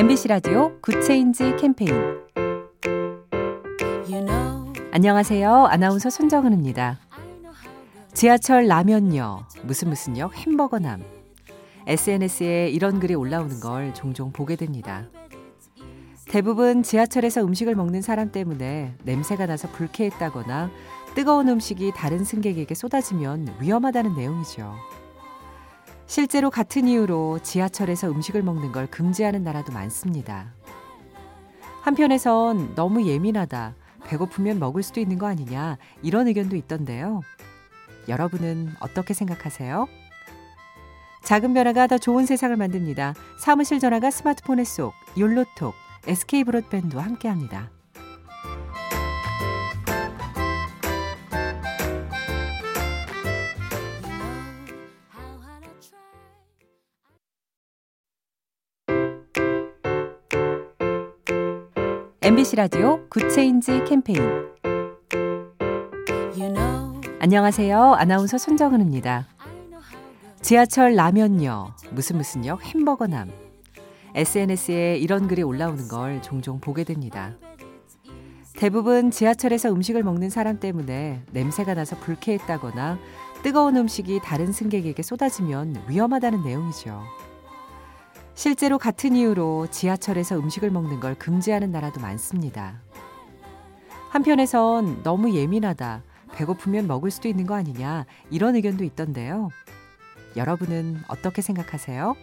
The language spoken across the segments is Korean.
MBC 라디오 Good Change 캠페인 안녕하세요. 아나운서 손정은입니다. 지하철 라면녀, 무슨 무슨녀, 햄버거남. SNS에 이런 글이 올라오는 걸 종종 보게 됩니다. 대부분 지하철에서 음식을 먹는 사람 때문에 냄새가 나서 불쾌했다거나 뜨거운 음식이 다른 승객에게 쏟아지면 위험하다는 내용이죠. 실제로 같은 이유로 지하철에서 음식을 먹는 걸 금지하는 나라도 많습니다. 한편에선 너무 예민하다, 배고프면 먹을 수도 있는 거 아니냐, 이런 의견도 있던데요. 여러분은 어떻게 생각하세요? 작은 변화가 더 좋은 세상을 만듭니다. 사무실 전화가 스마트폰에 쏙, 욜로톡, SK 브로드밴드와 함께합니다. MBC 라디오 Good Change 캠페인 안녕하세요. 아나운서 손정은입니다. 지하철 라면녀, 무슨 무슨녀, 햄버거남. SNS에 이런 글이 올라오는 걸 종종 보게 됩니다. 대부분 지하철에서 음식을 먹는 사람 때문에 냄새가 나서 불쾌했다거나 뜨거운 음식이 다른 승객에게 쏟아지면 위험하다는 내용이죠. 실제로 같은 이유로 지하철에서 음식을 먹는 걸 금지하는 나라도 많습니다. 한편에선 너무 예민하다, 배고프면 먹을 수도 있는 거 아니냐, 이런 의견도 있던데요. 여러분은 어떻게 생각하세요?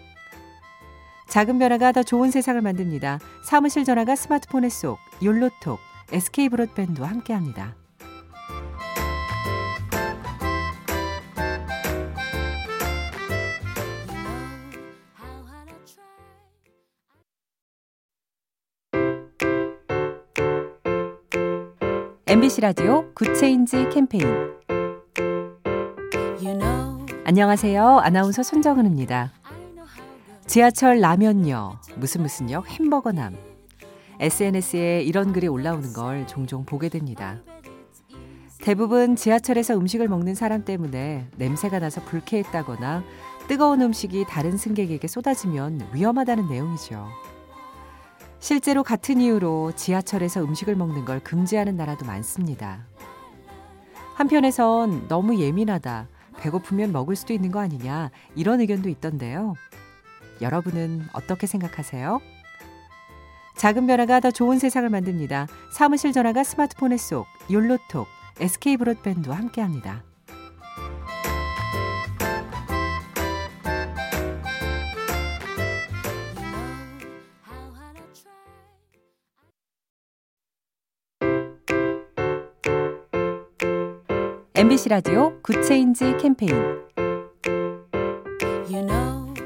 작은 변화가 더 좋은 세상을 만듭니다. 사무실 전화가 스마트폰에 쏙, 욜로톡, SK 브로드밴드와 함께합니다. MBC 라디오 Good Change 캠페인 안녕하세요. 아나운서 손정은입니다. 지하철 라면녀, 무슨 무슨녀, 햄버거남. SNS에 이런 글이 올라오는 걸 종종 보게 됩니다. 대부분 지하철에서 음식을 먹는 사람 때문에 냄새가 나서 불쾌했다거나 뜨거운 음식이 다른 승객에게 쏟아지면 위험하다는 내용이죠. 실제로 같은 이유로 지하철에서 음식을 먹는 걸 금지하는 나라도 많습니다. 한편에선 너무 예민하다, 배고프면 먹을 수도 있는 거 아니냐, 이런 의견도 있던데요. 여러분은 어떻게 생각하세요? 작은 변화가 더 좋은 세상을 만듭니다. 사무실 전화가 스마트폰에 쏙, 욜로톡, SK 브로드밴드와 함께합니다. MBC 라디오 Good Change 캠페인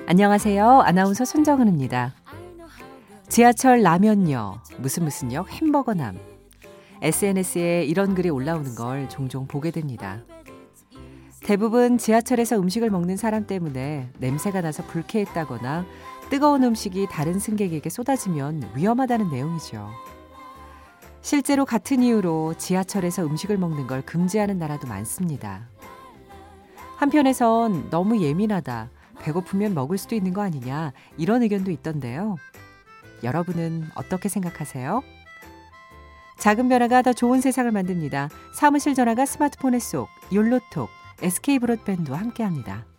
안녕하세요. 아나운서 손정은입니다. 지하철 라면녀, 무슨 무슨녀, 햄버거남. SNS에 이런 글이 올라오는 걸 종종 보게 됩니다. 대부분 지하철에서 음식을 먹는 사람 때문에 냄새가 나서 불쾌했다거나 뜨거운 음식이 다른 승객에게 쏟아지면 위험하다는 내용이죠. 실제로 같은 이유로 지하철에서 음식을 먹는 걸 금지하는 나라도 많습니다. 한편에선 너무 예민하다, 배고프면 먹을 수도 있는 거 아니냐, 이런 의견도 있던데요. 여러분은 어떻게 생각하세요? 작은 변화가 더 좋은 세상을 만듭니다. 사무실 전화가 스마트폰에 쏙, 욜로톡, SK 브로드밴드와 함께합니다.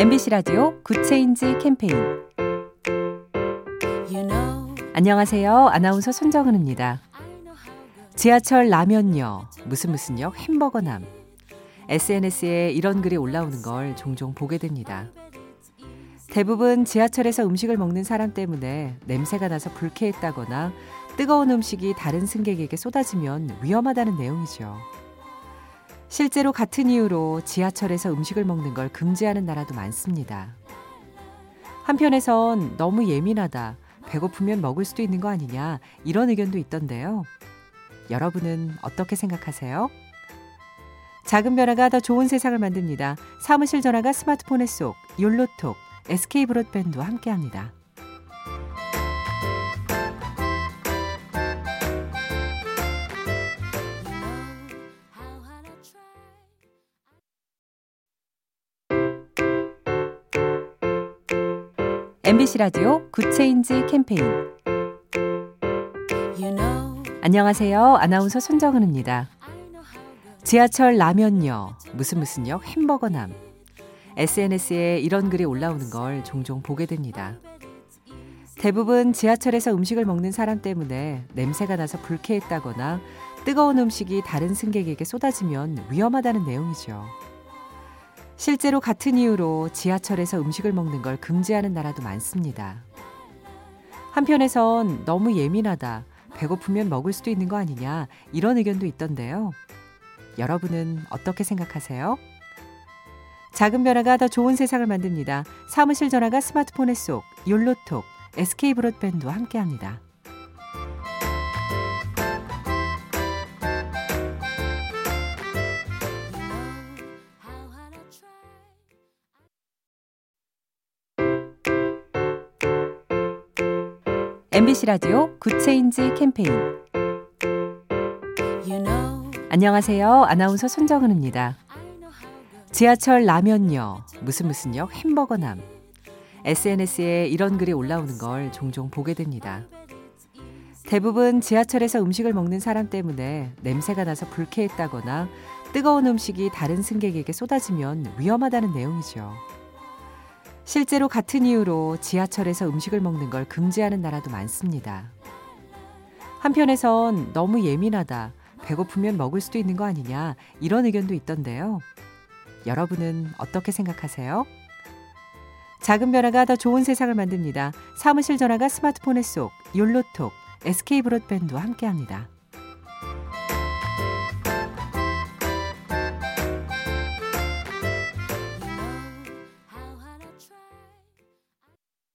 MBC 라디오 Good Change 캠페인 안녕하세요. 아나운서 손정은입니다. 지하철 라면녀, 무슨 무슨녀, 햄버거남. SNS에 이런 글이 올라오는 걸 종종 보게 됩니다. 대부분 지하철에서 음식을 먹는 사람 때문에 냄새가 나서 불쾌했다거나 뜨거운 음식이 다른 승객에게 쏟아지면 위험하다는 내용이죠. 실제로 같은 이유로 지하철에서 음식을 먹는 걸 금지하는 나라도 많습니다. 한편에선 너무 예민하다, 배고프면 먹을 수도 있는 거 아니냐, 이런 의견도 있던데요. 여러분은 어떻게 생각하세요? 작은 변화가 더 좋은 세상을 만듭니다. 사무실 전화가 스마트폰에 쏙, 욜로톡, SK 브로드밴드와 함께합니다. MBC 라디오 Good Change 캠페인 안녕하세요. 아나운서 손정은입니다. 지하철 라면녀. 무슨 무슨녀 햄버거남. SNS에 이런 글이 올라오는 걸 종종 보게 됩니다. 대부분 지하철에서 음식을 먹는 사람 때문에 냄새가 나서 불쾌했다거나 뜨거운 음식이 다른 승객에게 쏟아지면 위험하다는 내용이죠. 실제로 같은 이유로 지하철에서 음식을 먹는 걸 금지하는 나라도 많습니다. 한편에선 너무 예민하다, 배고프면 먹을 수도 있는 거 아니냐, 이런 의견도 있던데요. 여러분은 어떻게 생각하세요? 작은 변화가 더 좋은 세상을 만듭니다. 사무실 전화가 스마트폰에 쏙, 욜로톡, SK 브로드밴드와 함께합니다. MBC 라디오 Good Change 캠페인 안녕하세요. 아나운서 손정은입니다. 지하철 라면녀. 무슨 무슨녀 햄버거남. SNS에 이런 글이 올라오는 걸 종종 보게 됩니다. 대부분 지하철에서 음식을 먹는 사람 때문에 냄새가 나서 불쾌했다거나 뜨거운 음식이 다른 승객에게 쏟아지면 위험하다는 내용이죠. 실제로 같은 이유로 지하철에서 음식을 먹는 걸 금지하는 나라도 많습니다. 한편에선 너무 예민하다, 배고프면 먹을 수도 있는 거 아니냐, 이런 의견도 있던데요. 여러분은 어떻게 생각하세요? 작은 변화가 더 좋은 세상을 만듭니다. 사무실 전화가 스마트폰에 쏙, 욜로톡, SK 브로드밴드와 함께합니다.